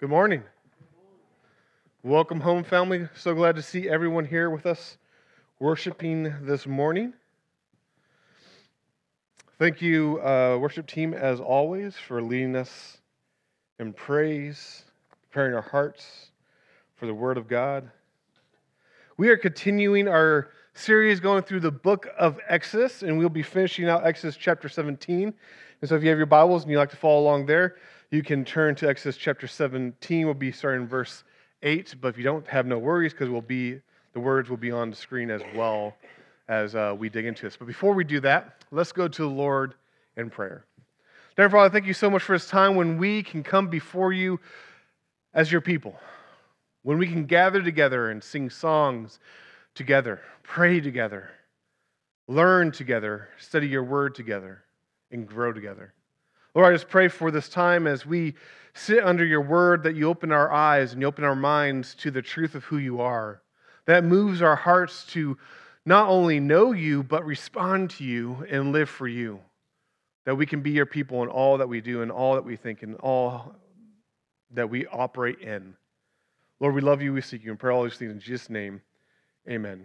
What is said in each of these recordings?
Good morning. Welcome home, family. So glad to see everyone here with us worshiping this morning. Thank you, uh, worship team, as always, for leading us in praise, preparing our hearts for the Word of God. We are continuing our series going through the book of Exodus, and we'll be finishing out Exodus chapter 17. And so, if you have your Bibles and you'd like to follow along there, you can turn to Exodus chapter 17. We'll be starting in verse 8, but if you don't have no worries, because we'll be the words will be on the screen as well as uh, we dig into this. But before we do that, let's go to the Lord in prayer. Dear Father, thank you so much for this time when we can come before you as your people, when we can gather together and sing songs together, pray together, learn together, study your word together, and grow together. Lord, I just pray for this time as we sit under your word that you open our eyes and you open our minds to the truth of who you are. That moves our hearts to not only know you, but respond to you and live for you. That we can be your people in all that we do and all that we think and all that we operate in. Lord, we love you. We seek you and pray all these things in Jesus' name. Amen.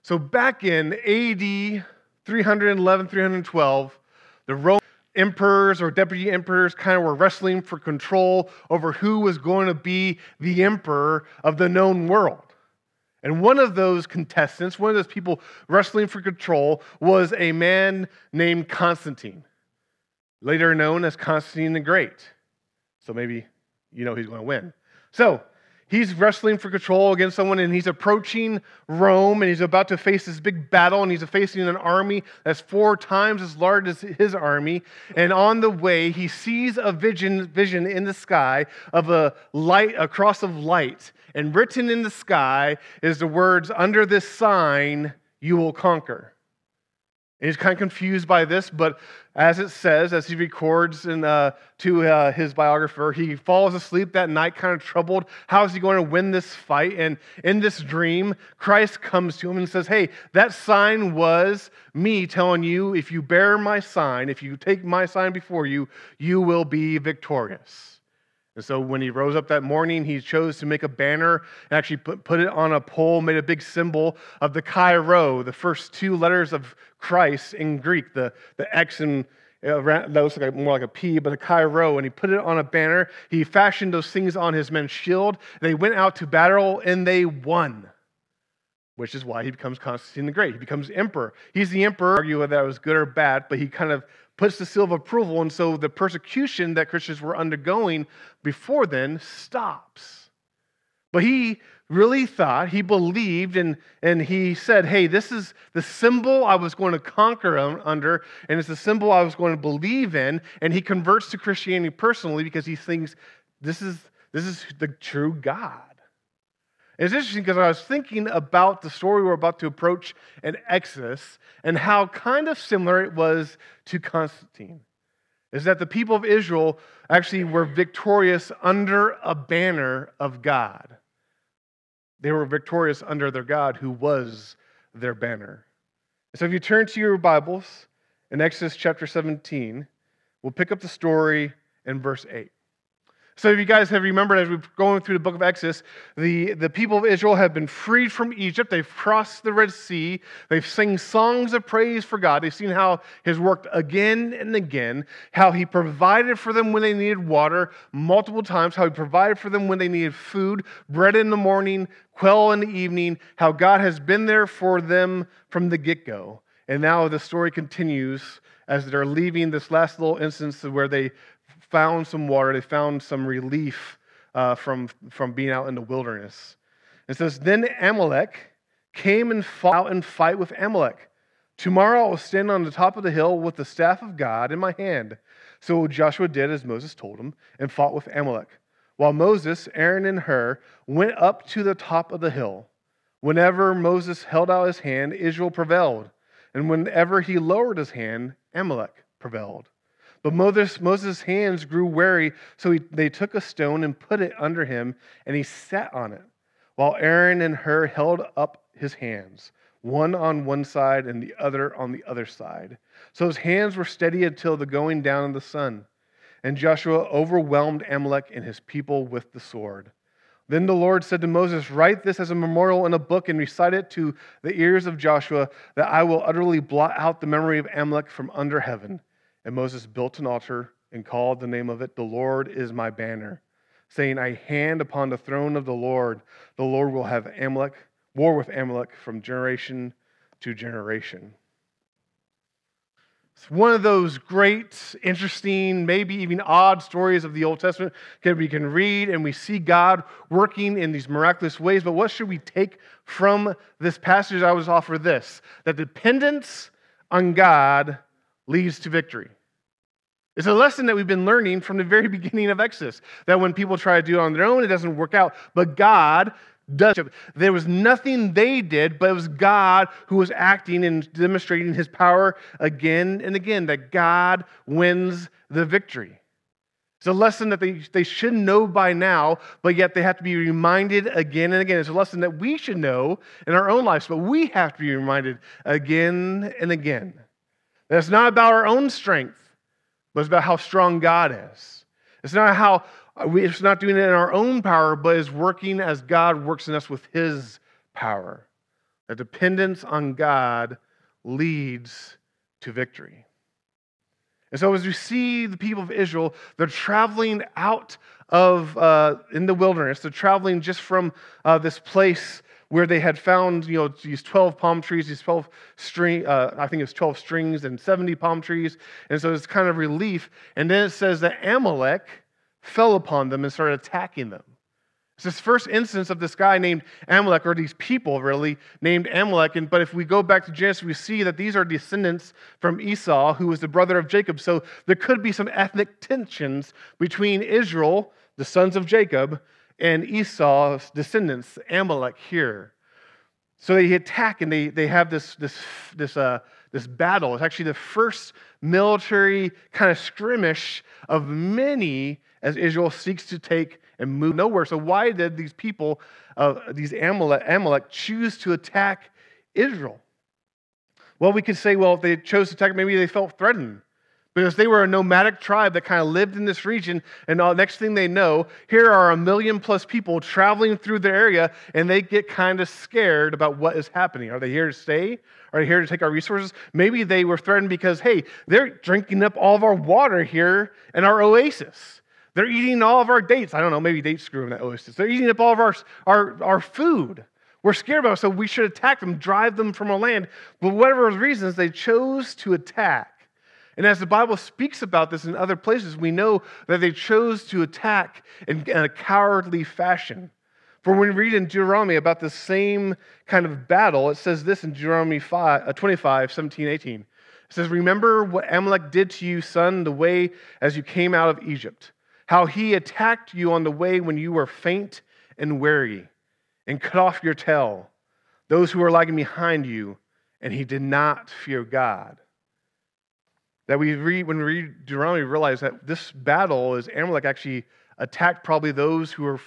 So, back in AD 311, 312, the Roman emperors or deputy emperors kind of were wrestling for control over who was going to be the emperor of the known world. And one of those contestants, one of those people wrestling for control, was a man named Constantine, later known as Constantine the Great. So maybe you know he's going to win. So he's wrestling for control against someone and he's approaching Rome and he's about to face this big battle and he's facing an army that's four times as large as his army. And on the way, he sees a vision, vision in the sky of a light, a cross of light. And written in the sky is the words, Under this sign, you will conquer. And he's kind of confused by this, but as it says, as he records in, uh, to uh, his biographer, he falls asleep that night, kind of troubled. How is he going to win this fight? And in this dream, Christ comes to him and says, Hey, that sign was me telling you, if you bear my sign, if you take my sign before you, you will be victorious. And so when he rose up that morning, he chose to make a banner and actually put, put it on a pole, made a big symbol of the Chi Rho, the first two letters of Christ in Greek, the, the X and uh, that looks like more like a P, but a Chi Rho, and he put it on a banner. He fashioned those things on his men's shield. They went out to battle and they won, which is why he becomes Constantine the Great. He becomes emperor. He's the emperor, argue whether that was good or bad, but he kind of puts the seal of approval. And so the persecution that Christians were undergoing before then stops. But he really thought, he believed, and, and he said, Hey, this is the symbol I was going to conquer under, and it's the symbol I was going to believe in. And he converts to Christianity personally because he thinks this is, this is the true God. It's interesting because I was thinking about the story we're about to approach in Exodus and how kind of similar it was to Constantine. Is that the people of Israel actually were victorious under a banner of God. They were victorious under their God who was their banner. So if you turn to your Bibles in Exodus chapter 17, we'll pick up the story in verse 8. So, if you guys have remembered as we're going through the book of Exodus, the, the people of Israel have been freed from Egypt. They've crossed the Red Sea. They've sung songs of praise for God. They've seen how He's worked again and again, how He provided for them when they needed water multiple times, how He provided for them when they needed food, bread in the morning, quail in the evening, how God has been there for them from the get go. And now the story continues as they're leaving this last little instance where they found some water, they found some relief uh, from, from being out in the wilderness. It says, Then Amalek came and fought out and fight with Amalek. Tomorrow I will stand on the top of the hill with the staff of God in my hand. So Joshua did as Moses told him and fought with Amalek. While Moses, Aaron, and Hur went up to the top of the hill. Whenever Moses held out his hand, Israel prevailed. And whenever he lowered his hand, Amalek prevailed. But Moses, Moses' hands grew weary, so he, they took a stone and put it under him, and he sat on it, while Aaron and Hur held up his hands, one on one side and the other on the other side. So his hands were steady until the going down of the sun. And Joshua overwhelmed Amalek and his people with the sword. Then the Lord said to Moses, Write this as a memorial in a book and recite it to the ears of Joshua, that I will utterly blot out the memory of Amalek from under heaven. And Moses built an altar and called the name of it, The Lord is my banner, saying, I hand upon the throne of the Lord. The Lord will have Amalek, war with Amalek from generation to generation. It's one of those great, interesting, maybe even odd stories of the Old Testament that we can read and we see God working in these miraculous ways. But what should we take from this passage? I was offer this that dependence on God leads to victory. It's a lesson that we've been learning from the very beginning of Exodus that when people try to do it on their own, it doesn't work out. But God does. There was nothing they did, but it was God who was acting and demonstrating his power again and again, that God wins the victory. It's a lesson that they, they should know by now, but yet they have to be reminded again and again. It's a lesson that we should know in our own lives, but we have to be reminded again and again. That it's not about our own strength, but it's about how strong God is. It's not how we, it's not doing it in our own power, but is working as God works in us with his power. A dependence on God leads to victory. And so, as we see the people of Israel, they're traveling out of uh, in the wilderness. They're traveling just from uh, this place where they had found, you know, these 12 palm trees, these 12 string, uh, I think it was 12 strings and 70 palm trees. And so it's kind of relief. And then it says that Amalek, fell upon them and started attacking them. It's this first instance of this guy named Amalek, or these people really named Amalek. And, but if we go back to Genesis, we see that these are descendants from Esau, who was the brother of Jacob. So there could be some ethnic tensions between Israel, the sons of Jacob, and Esau's descendants, Amalek here. So they attack and they, they have this, this, this, uh, this battle. It's actually the first military kind of skirmish of many as Israel seeks to take and move nowhere. So, why did these people, uh, these Amalek, Amalek, choose to attack Israel? Well, we could say, well, if they chose to attack, maybe they felt threatened because they were a nomadic tribe that kind of lived in this region. And the next thing they know, here are a million plus people traveling through the area, and they get kind of scared about what is happening. Are they here to stay? Are they here to take our resources? Maybe they were threatened because, hey, they're drinking up all of our water here in our oasis. They're eating all of our dates. I don't know, maybe dates screw them that oasis. They're eating up all of our, our, our food. We're scared about it, so we should attack them, drive them from our land. But whatever reasons, they chose to attack. And as the Bible speaks about this in other places, we know that they chose to attack in, in a cowardly fashion. For when we read in Deuteronomy about the same kind of battle, it says this in Deuteronomy 5, uh, 25, 17, 18. It says, Remember what Amalek did to you, son, the way as you came out of Egypt how he attacked you on the way when you were faint and weary, and cut off your tail, those who were lagging behind you, and he did not fear God. That we read, when we read Deuteronomy, we realize that this battle is Amalek actually attacked probably those who were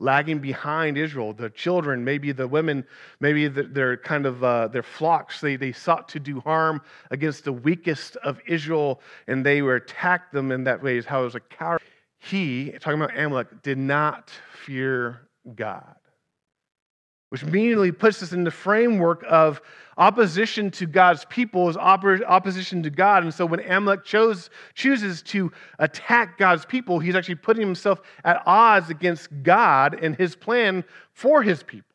lagging behind Israel, the children, maybe the women, maybe the, their kind of uh, their flocks. They, they sought to do harm against the weakest of Israel, and they were attacked them in that way. Is how it was a coward he, talking about Amalek, did not fear God. Which immediately puts us in the framework of opposition to God's people is opposition to God. And so when Amalek chose, chooses to attack God's people, he's actually putting himself at odds against God and his plan for his people.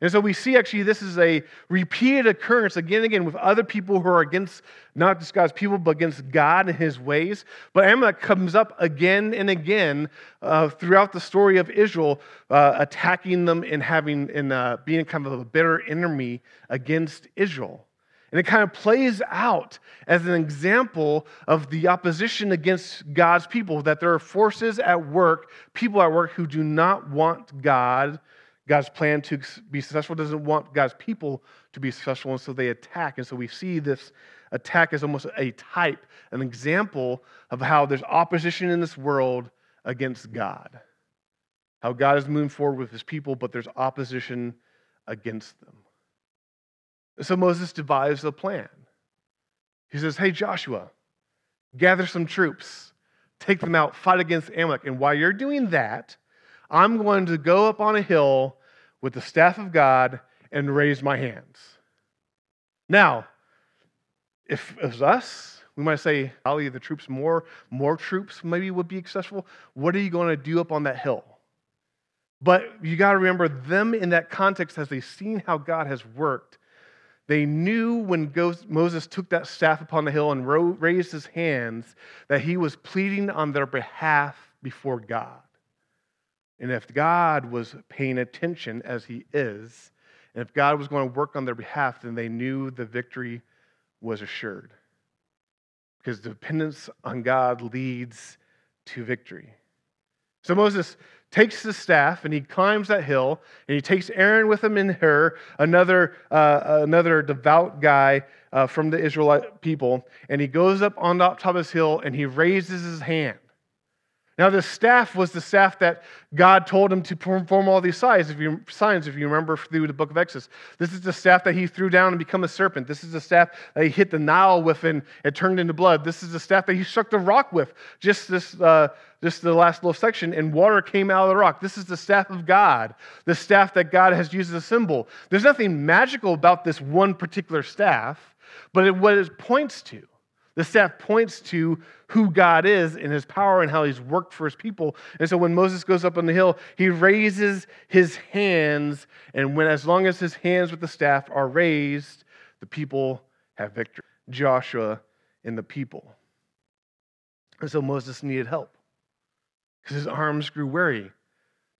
And so we see actually this is a repeated occurrence again and again with other people who are against not just God's people, but against God and his ways. But Amalek comes up again and again uh, throughout the story of Israel, uh, attacking them and having and uh, being kind of a bitter enemy against Israel. And it kind of plays out as an example of the opposition against God's people, that there are forces at work, people at work who do not want God God's plan to be successful doesn't want God's people to be successful, and so they attack. And so we see this attack as almost a type, an example of how there's opposition in this world against God. How God is moving forward with his people, but there's opposition against them. So Moses devised a plan. He says, Hey, Joshua, gather some troops, take them out, fight against Amalek. And while you're doing that, I'm going to go up on a hill with the staff of God and raise my hands. Now, if it was us, we might say, Ali, the troops, more, more troops maybe would be accessible. What are you going to do up on that hill? But you got to remember them in that context as they've seen how God has worked. They knew when Moses took that staff upon the hill and raised his hands that he was pleading on their behalf before God. And if God was paying attention, as he is, and if God was going to work on their behalf, then they knew the victory was assured. Because dependence on God leads to victory. So Moses takes the staff and he climbs that hill and he takes Aaron with him and Hur, another, uh, another devout guy uh, from the Israelite people, and he goes up on top of this hill and he raises his hand. Now, this staff was the staff that God told him to perform all these signs if, you, signs, if you remember through the book of Exodus. This is the staff that he threw down and become a serpent. This is the staff that he hit the Nile with and it turned into blood. This is the staff that he struck the rock with, just this, uh, just the last little section, and water came out of the rock. This is the staff of God, the staff that God has used as a symbol. There's nothing magical about this one particular staff, but it, what it points to the staff points to who God is and his power and how he's worked for his people. And so when Moses goes up on the hill, he raises his hands, and when as long as his hands with the staff are raised, the people have victory. Joshua and the people. And so Moses needed help because his arms grew weary.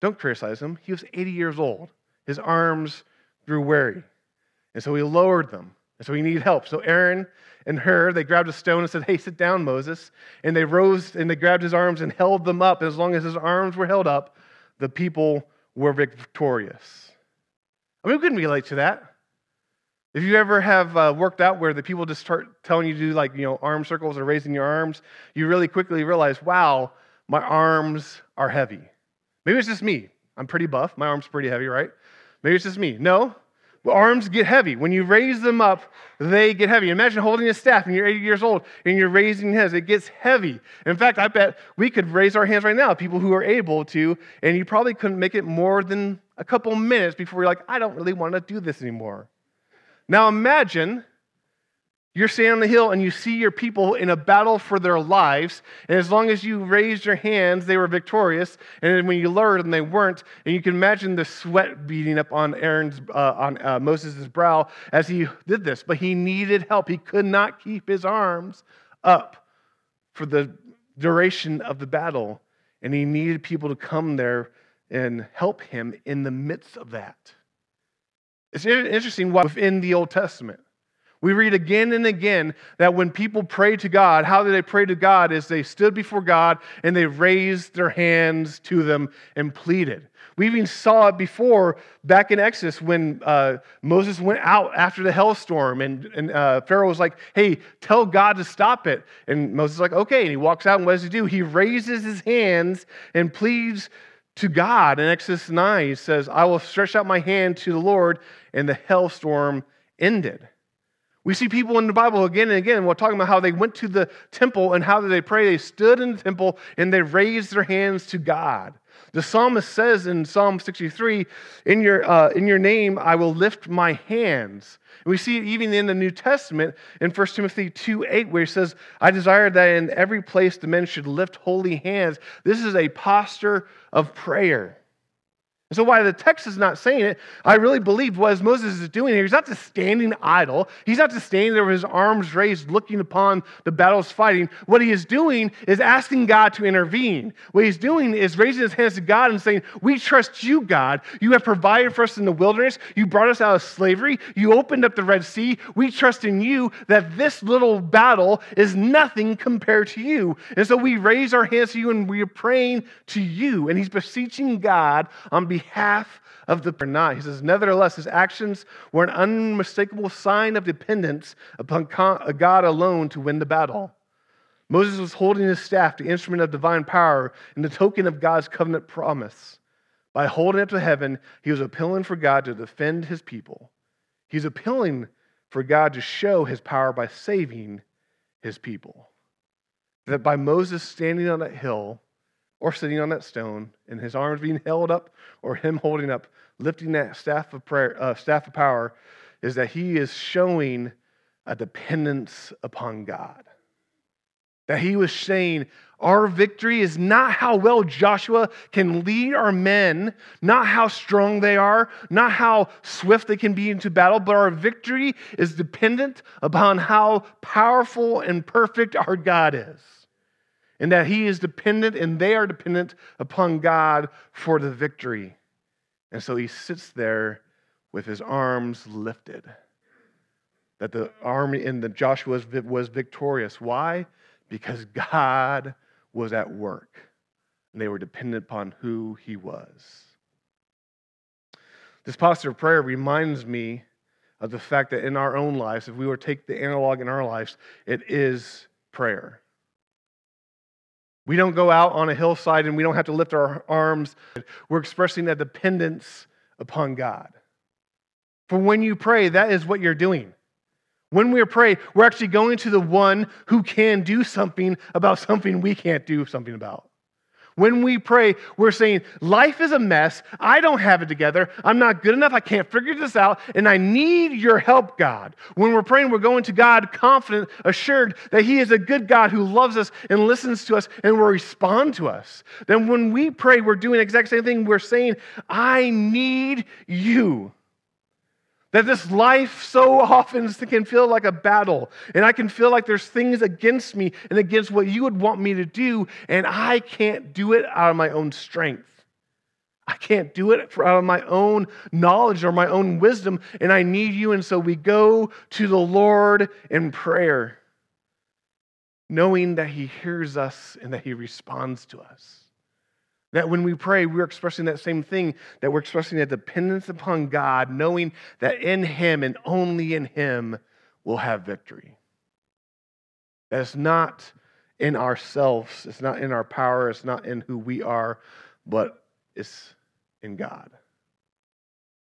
Don't criticize him. He was 80 years old. His arms grew weary. And so he lowered them. And so he needed help. So Aaron and Hur, they grabbed a stone and said, Hey, sit down, Moses. And they rose and they grabbed his arms and held them up. And As long as his arms were held up, the people were victorious. I mean, we can relate to that. If you ever have uh, worked out where the people just start telling you to do like, you know, arm circles or raising your arms, you really quickly realize, wow, my arms are heavy. Maybe it's just me. I'm pretty buff. My arm's pretty heavy, right? Maybe it's just me. No, arms get heavy. When you raise them up, they get heavy. Imagine holding a staff and you're 80 years old and you're raising hands. It gets heavy. In fact, I bet we could raise our hands right now, people who are able to, and you probably couldn't make it more than a couple minutes before you're like, I don't really want to do this anymore. Now imagine you're standing on the hill and you see your people in a battle for their lives. And as long as you raised your hands, they were victorious. And when you lowered them, they weren't. And you can imagine the sweat beating up on Aaron's, uh, on uh, Moses' brow as he did this. But he needed help. He could not keep his arms up for the duration of the battle. And he needed people to come there and help him in the midst of that. It's interesting what within the Old Testament we read again and again that when people pray to God, how did they pray to God? Is they stood before God and they raised their hands to them and pleaded. We even saw it before back in Exodus when uh, Moses went out after the hailstorm and, and uh, Pharaoh was like, hey, tell God to stop it. And Moses is like, okay. And he walks out and what does he do? He raises his hands and pleads to God. In Exodus 9, he says, I will stretch out my hand to the Lord, and the hailstorm ended. We see people in the Bible again and again. We're talking about how they went to the temple and how did they pray? They stood in the temple and they raised their hands to God. The psalmist says in Psalm 63, in your, uh, in your name I will lift my hands. And we see it even in the New Testament in 1 Timothy 2 8, where he says, I desire that in every place the men should lift holy hands. This is a posture of prayer. And so, why the text is not saying it, I really believe what Moses is doing here, he's not just standing idle. He's not just standing there with his arms raised, looking upon the battles fighting. What he is doing is asking God to intervene. What he's doing is raising his hands to God and saying, We trust you, God. You have provided for us in the wilderness. You brought us out of slavery. You opened up the Red Sea. We trust in you that this little battle is nothing compared to you. And so, we raise our hands to you and we are praying to you. And he's beseeching God on behalf behalf of the not. He says, Nevertheless, his actions were an unmistakable sign of dependence upon uh, God alone to win the battle. Moses was holding his staff, the instrument of divine power, and the token of God's covenant promise. By holding it to heaven, he was appealing for God to defend his people. He's appealing for God to show his power by saving his people. that by Moses standing on that hill or sitting on that stone and his arms being held up or him holding up, lifting that staff of prayer, uh, staff of power, is that he is showing a dependence upon God. That he was saying, our victory is not how well Joshua can lead our men, not how strong they are, not how swift they can be into battle, but our victory is dependent upon how powerful and perfect our God is. And that he is dependent and they are dependent upon God for the victory. And so he sits there with his arms lifted. That the army in the Joshua was victorious. Why? Because God was at work, and they were dependent upon who he was. This posture of prayer reminds me of the fact that in our own lives, if we were to take the analog in our lives, it is prayer. We don't go out on a hillside and we don't have to lift our arms. We're expressing that dependence upon God. For when you pray, that is what you're doing. When we pray, we're actually going to the one who can do something about something we can't do something about. When we pray, we're saying, Life is a mess. I don't have it together. I'm not good enough. I can't figure this out. And I need your help, God. When we're praying, we're going to God confident, assured that He is a good God who loves us and listens to us and will respond to us. Then when we pray, we're doing the exact same thing. We're saying, I need you. That this life so often can feel like a battle, and I can feel like there's things against me and against what you would want me to do, and I can't do it out of my own strength. I can't do it out of my own knowledge or my own wisdom, and I need you. And so we go to the Lord in prayer, knowing that He hears us and that He responds to us. That when we pray, we're expressing that same thing, that we're expressing that dependence upon God, knowing that in Him and only in Him we'll have victory. That it's not in ourselves, it's not in our power, it's not in who we are, but it's in God.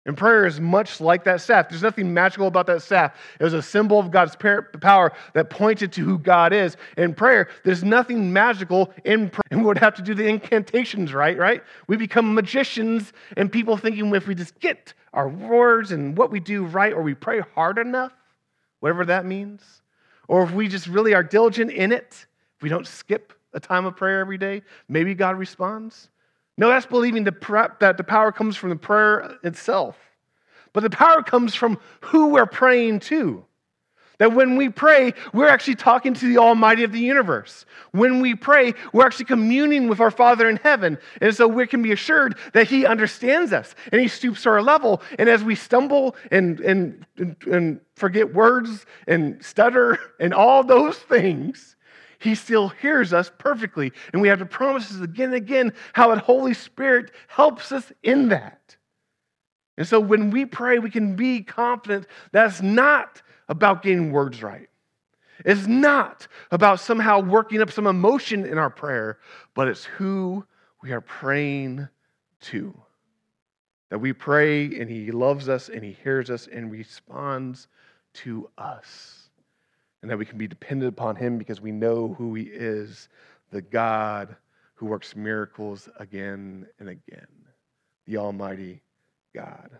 And prayer is much like that staff. There's nothing magical about that staff. It was a symbol of God's power that pointed to who God is. In prayer, there's nothing magical in prayer. And we would have to do the incantations, right? Right? We become magicians, and people thinking if we just get our words and what we do right, or we pray hard enough, whatever that means, or if we just really are diligent in it, if we don't skip a time of prayer every day, maybe God responds. No, that's believing the, that the power comes from the prayer itself. But the power comes from who we're praying to. That when we pray, we're actually talking to the Almighty of the universe. When we pray, we're actually communing with our Father in heaven. And so we can be assured that He understands us and He stoops to our level. And as we stumble and, and, and, and forget words and stutter and all those things, he still hears us perfectly. And we have to promises again and again how the Holy Spirit helps us in that. And so when we pray, we can be confident that's not about getting words right. It's not about somehow working up some emotion in our prayer, but it's who we are praying to. That we pray and He loves us and He hears us and responds to us and that we can be dependent upon Him because we know who He is the God who works miracles again and again, the Almighty God.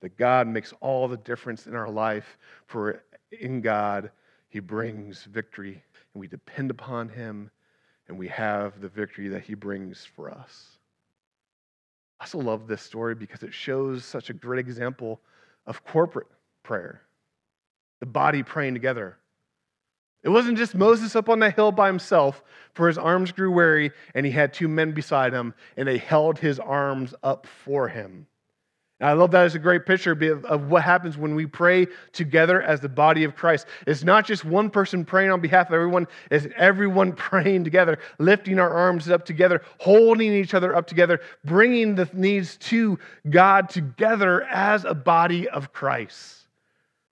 That God makes all the difference in our life, for in God, He brings victory, and we depend upon Him, and we have the victory that He brings for us. I also love this story because it shows such a great example of corporate prayer the body praying together. It wasn't just Moses up on that hill by himself, for his arms grew weary, and he had two men beside him, and they held his arms up for him. And I love that as a great picture of what happens when we pray together as the body of Christ. It's not just one person praying on behalf of everyone, it's everyone praying together, lifting our arms up together, holding each other up together, bringing the needs to God together as a body of Christ.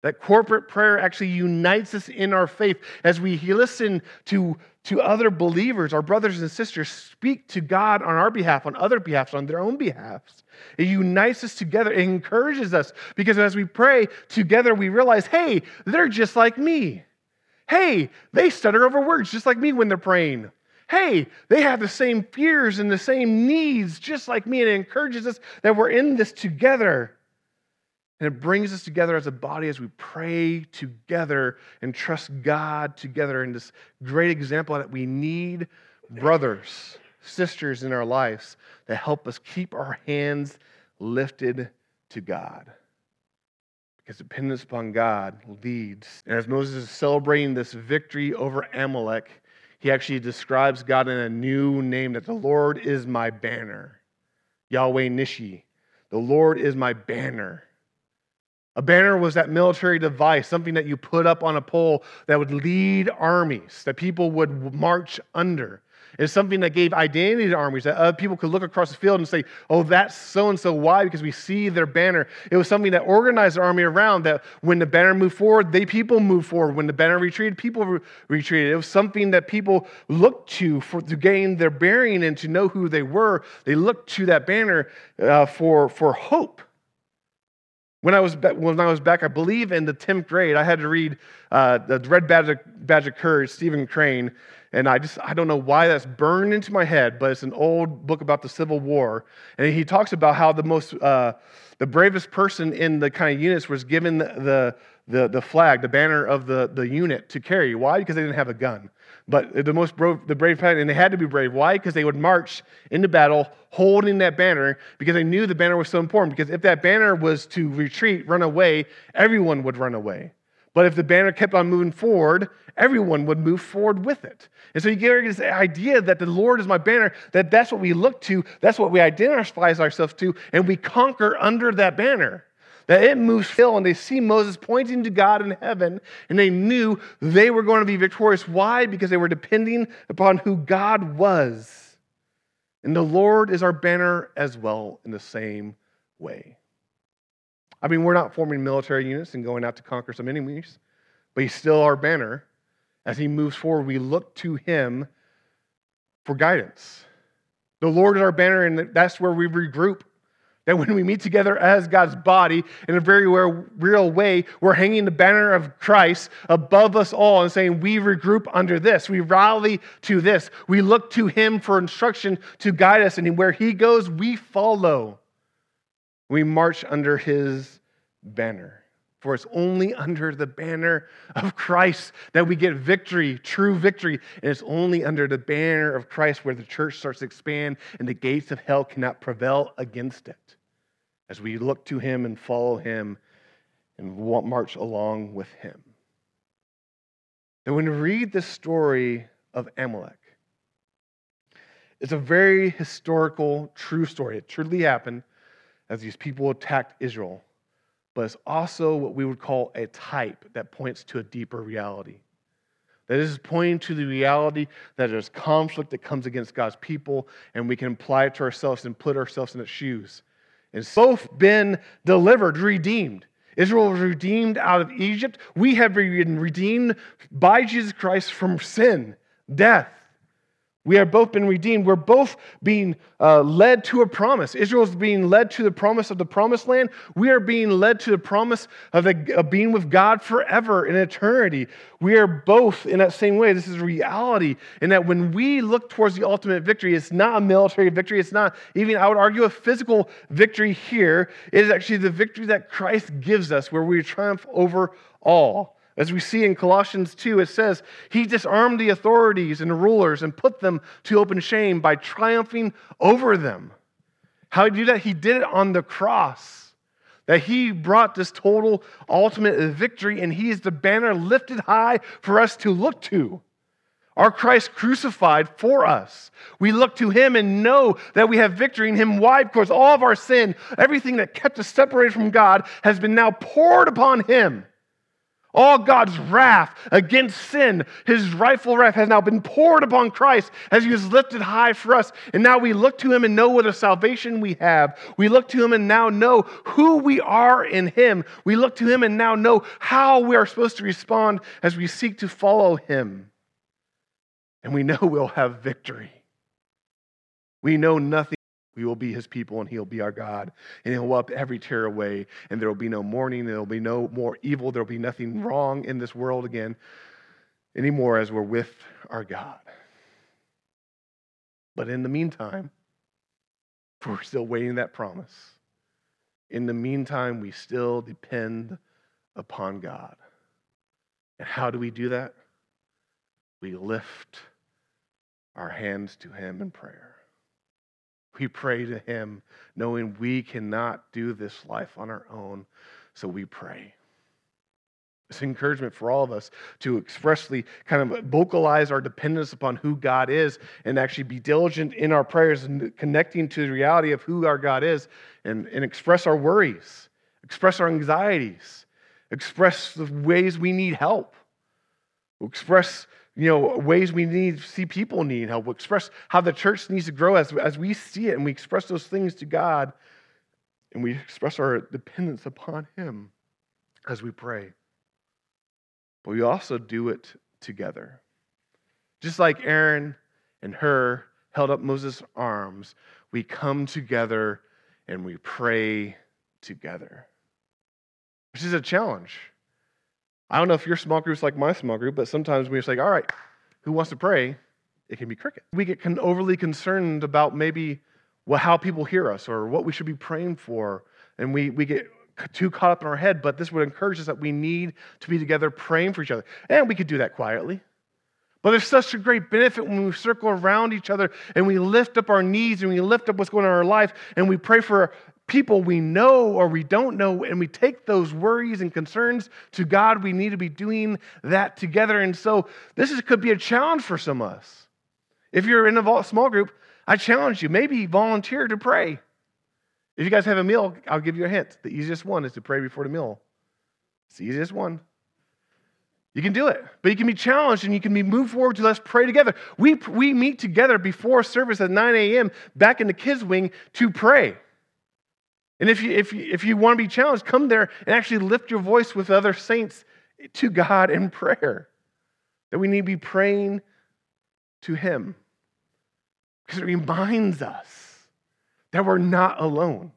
That corporate prayer actually unites us in our faith as we listen to, to other believers, our brothers and sisters, speak to God on our behalf, on other behalfs, on their own behalfs. It unites us together. It encourages us because as we pray together, we realize, hey, they're just like me. Hey, they stutter over words just like me when they're praying. Hey, they have the same fears and the same needs just like me. And it encourages us that we're in this together. And it brings us together as a body as we pray together and trust God together in this great example that we need brothers, sisters in our lives that help us keep our hands lifted to God. Because dependence upon God leads. And as Moses is celebrating this victory over Amalek, he actually describes God in a new name that the Lord is my banner. Yahweh Nissi. The Lord is my banner. A banner was that military device, something that you put up on a pole that would lead armies, that people would march under. It's something that gave identity to armies, that other people could look across the field and say, oh, that's so and so. Why? Because we see their banner. It was something that organized the army around that when the banner moved forward, they people moved forward. When the banner retreated, people re- retreated. It was something that people looked to for, to gain their bearing and to know who they were. They looked to that banner uh, for, for hope. When I was when I was back, I believe in the tenth grade, I had to read uh, the Red Badge of, Badge of Courage, Stephen Crane, and I just I don't know why that's burned into my head, but it's an old book about the Civil War, and he talks about how the most uh, the bravest person in the kind of units was given the the, the flag, the banner of the, the unit to carry. Why? Because they didn't have a gun. But the most brave, the brave, and they had to be brave. Why? Because they would march into battle holding that banner because they knew the banner was so important. Because if that banner was to retreat, run away, everyone would run away. But if the banner kept on moving forward, everyone would move forward with it. And so you get this idea that the Lord is my banner, that that's what we look to, that's what we identify ourselves to, and we conquer under that banner that it moves still, and they see Moses pointing to God in heaven, and they knew they were going to be victorious. Why? Because they were depending upon who God was. And the Lord is our banner as well in the same way. I mean, we're not forming military units and going out to conquer some enemies, but He's still our banner. As He moves forward, we look to Him for guidance. The Lord is our banner, and that's where we regroup. That when we meet together as God's body in a very real way, we're hanging the banner of Christ above us all and saying, We regroup under this. We rally to this. We look to Him for instruction to guide us. And where He goes, we follow. We march under His banner. For it's only under the banner of Christ that we get victory, true victory. And it's only under the banner of Christ where the church starts to expand and the gates of hell cannot prevail against it as we look to him and follow him and march along with him. And when we read the story of Amalek, it's a very historical, true story. It truly happened as these people attacked Israel, but it's also what we would call a type that points to a deeper reality. That is pointing to the reality that there's conflict that comes against God's people, and we can apply it to ourselves and put ourselves in its shoes. It's both been delivered, redeemed. Israel was redeemed out of Egypt. We have been redeemed by Jesus Christ from sin, death, we have both been redeemed. We're both being uh, led to a promise. Israel's being led to the promise of the promised land. We are being led to the promise of, of being with God forever in eternity. We are both in that same way. This is reality. In that when we look towards the ultimate victory, it's not a military victory. It's not even, I would argue, a physical victory here. It is actually the victory that Christ gives us, where we triumph over all. As we see in Colossians 2, it says, He disarmed the authorities and the rulers and put them to open shame by triumphing over them. How did he do that? He did it on the cross. That He brought this total, ultimate victory, and He is the banner lifted high for us to look to. Our Christ crucified for us. We look to Him and know that we have victory in Him. Why? Because all of our sin, everything that kept us separated from God, has been now poured upon Him. All God's wrath against sin, his rightful wrath, has now been poured upon Christ as he was lifted high for us. And now we look to him and know what a salvation we have. We look to him and now know who we are in him. We look to him and now know how we are supposed to respond as we seek to follow him. And we know we'll have victory. We know nothing we will be his people and he'll be our God. And he'll wipe every tear away. And there will be no mourning. There will be no more evil. There will be nothing wrong in this world again. anymore as we're with our God. But in the meantime, we're still waiting that promise. In the meantime, we still depend upon God. And how do we do that? We lift our hands to Him in prayer. We pray to Him knowing we cannot do this life on our own, so we pray. It's encouragement for all of us to expressly kind of vocalize our dependence upon who God is and actually be diligent in our prayers and connecting to the reality of who our God is and, and express our worries, express our anxieties, express the ways we need help, express you know, ways we need see people need help, express how the church needs to grow as, as we see it, and we express those things to God, and we express our dependence upon Him as we pray but we also do it together. Just like Aaron and Hur held up Moses' arms, we come together and we pray together, which is a challenge. I don't know if your small group's like my small group, but sometimes we're just like, all right, who wants to pray? It can be cricket. We get overly concerned about maybe well, how people hear us or what we should be praying for. And we, we get too caught up in our head, but this would encourage us that we need to be together praying for each other. And we could do that quietly. But there's such a great benefit when we circle around each other and we lift up our needs and we lift up what's going on in our life and we pray for people we know or we don't know and we take those worries and concerns to God. We need to be doing that together. And so this is, could be a challenge for some of us. If you're in a small group, I challenge you, maybe volunteer to pray. If you guys have a meal, I'll give you a hint. The easiest one is to pray before the meal. It's the easiest one. You can do it, but you can be challenged and you can be moved forward to let's pray together. We, we meet together before service at 9 a.m. back in the kids' wing to pray. And if you, if, you, if you want to be challenged, come there and actually lift your voice with other saints to God in prayer. That we need to be praying to Him. Because it reminds us that we're not alone.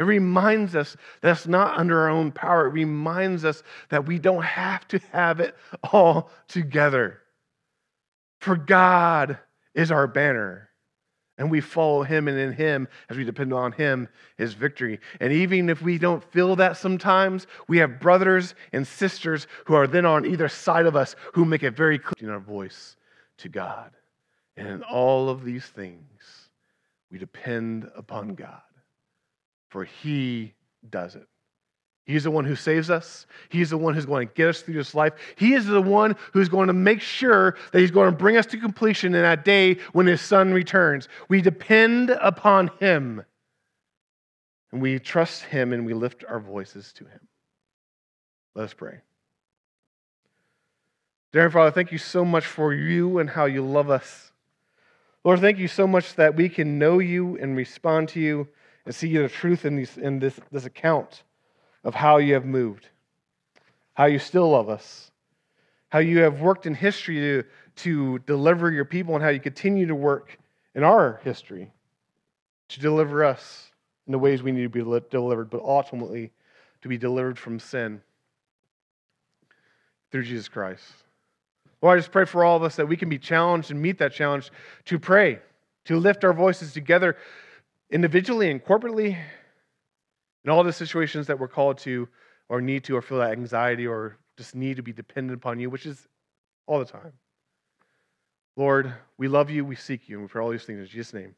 It reminds us that it's not under our own power. It reminds us that we don't have to have it all together. For God is our banner, and we follow Him, and in Him, as we depend on Him, is victory. And even if we don't feel that sometimes, we have brothers and sisters who are then on either side of us who make it very clear in our voice to God. And in all of these things, we depend upon God, for He does it. He's the one who saves us. He's the one who's going to get us through this life. He is the one who's going to make sure that He's going to bring us to completion in that day when His Son returns. We depend upon Him. And we trust Him and we lift our voices to Him. Let us pray. Dear Father, thank you so much for you and how you love us. Lord, thank you so much that we can know you and respond to you and see the truth in, these, in this, this account of how you have moved, how you still love us, how you have worked in history to, to deliver your people, and how you continue to work in our history to deliver us in the ways we need to be delivered, but ultimately to be delivered from sin through Jesus Christ. Lord, I just pray for all of us that we can be challenged and meet that challenge to pray, to lift our voices together individually and corporately in all the situations that we're called to or need to or feel that anxiety or just need to be dependent upon you, which is all the time. Lord, we love you, we seek you, and we pray all these things in Jesus' name.